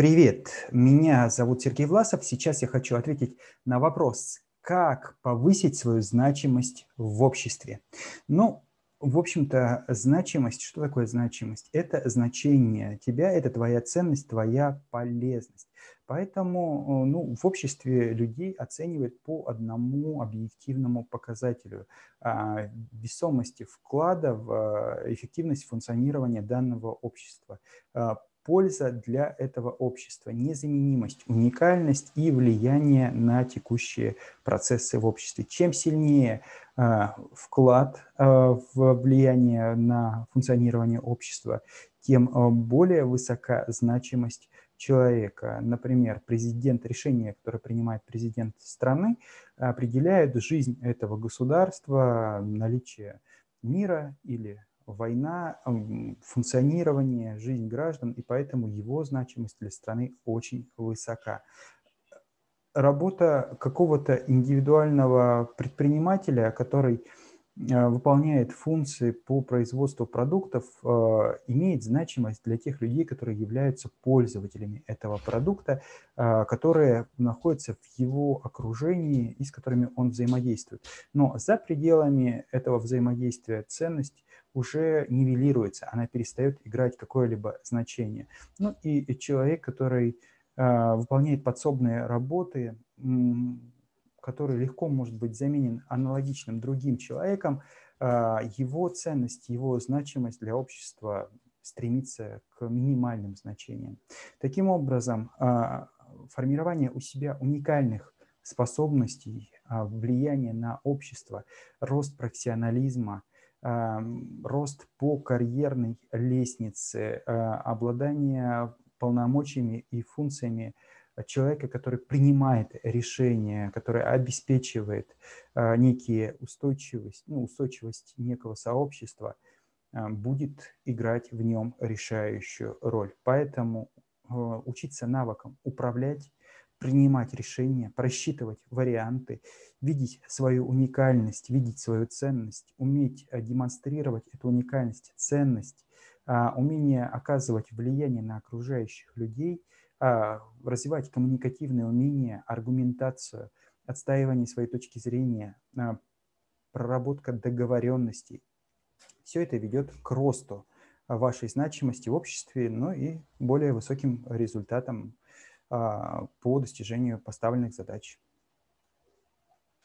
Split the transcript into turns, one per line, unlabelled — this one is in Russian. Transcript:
Привет, меня зовут Сергей Власов. Сейчас я хочу ответить на вопрос, как повысить свою значимость в обществе. Ну, в общем-то, значимость, что такое значимость? Это значение тебя, это твоя ценность, твоя полезность. Поэтому ну, в обществе людей оценивают по одному объективному показателю а, весомости вклада в а, эффективность функционирования данного общества а, польза для этого общества, незаменимость, уникальность и влияние на текущие процессы в обществе. Чем сильнее э, вклад э, в влияние на функционирование общества, тем э, более высока значимость человека. Например, президент, решение, которое принимает президент страны, определяет жизнь этого государства, наличие мира или война, функционирование, жизнь граждан, и поэтому его значимость для страны очень высока. Работа какого-то индивидуального предпринимателя, который выполняет функции по производству продуктов, э, имеет значимость для тех людей, которые являются пользователями этого продукта, э, которые находятся в его окружении и с которыми он взаимодействует. Но за пределами этого взаимодействия ценность уже нивелируется, она перестает играть какое-либо значение. Ну и человек, который выполняет подсобные работы, который легко может быть заменен аналогичным другим человеком, а, его ценность, его значимость для общества стремится к минимальным значениям. Таким образом, а, формирование у себя уникальных способностей, а, влияние на общество, рост профессионализма, рост по карьерной лестнице, обладание полномочиями и функциями человека, который принимает решения, который обеспечивает а, некие устойчивость, ну, устойчивость некого сообщества, а, будет играть в нем решающую роль. Поэтому а, учиться навыкам управлять, принимать решения, просчитывать варианты, видеть свою уникальность, видеть свою ценность, уметь демонстрировать эту уникальность, ценность, умение оказывать влияние на окружающих людей – а, развивать коммуникативные умения, аргументацию, отстаивание своей точки зрения, а, проработка договоренностей. Все это ведет к росту вашей значимости в обществе, ну и более высоким результатам а, по достижению поставленных задач.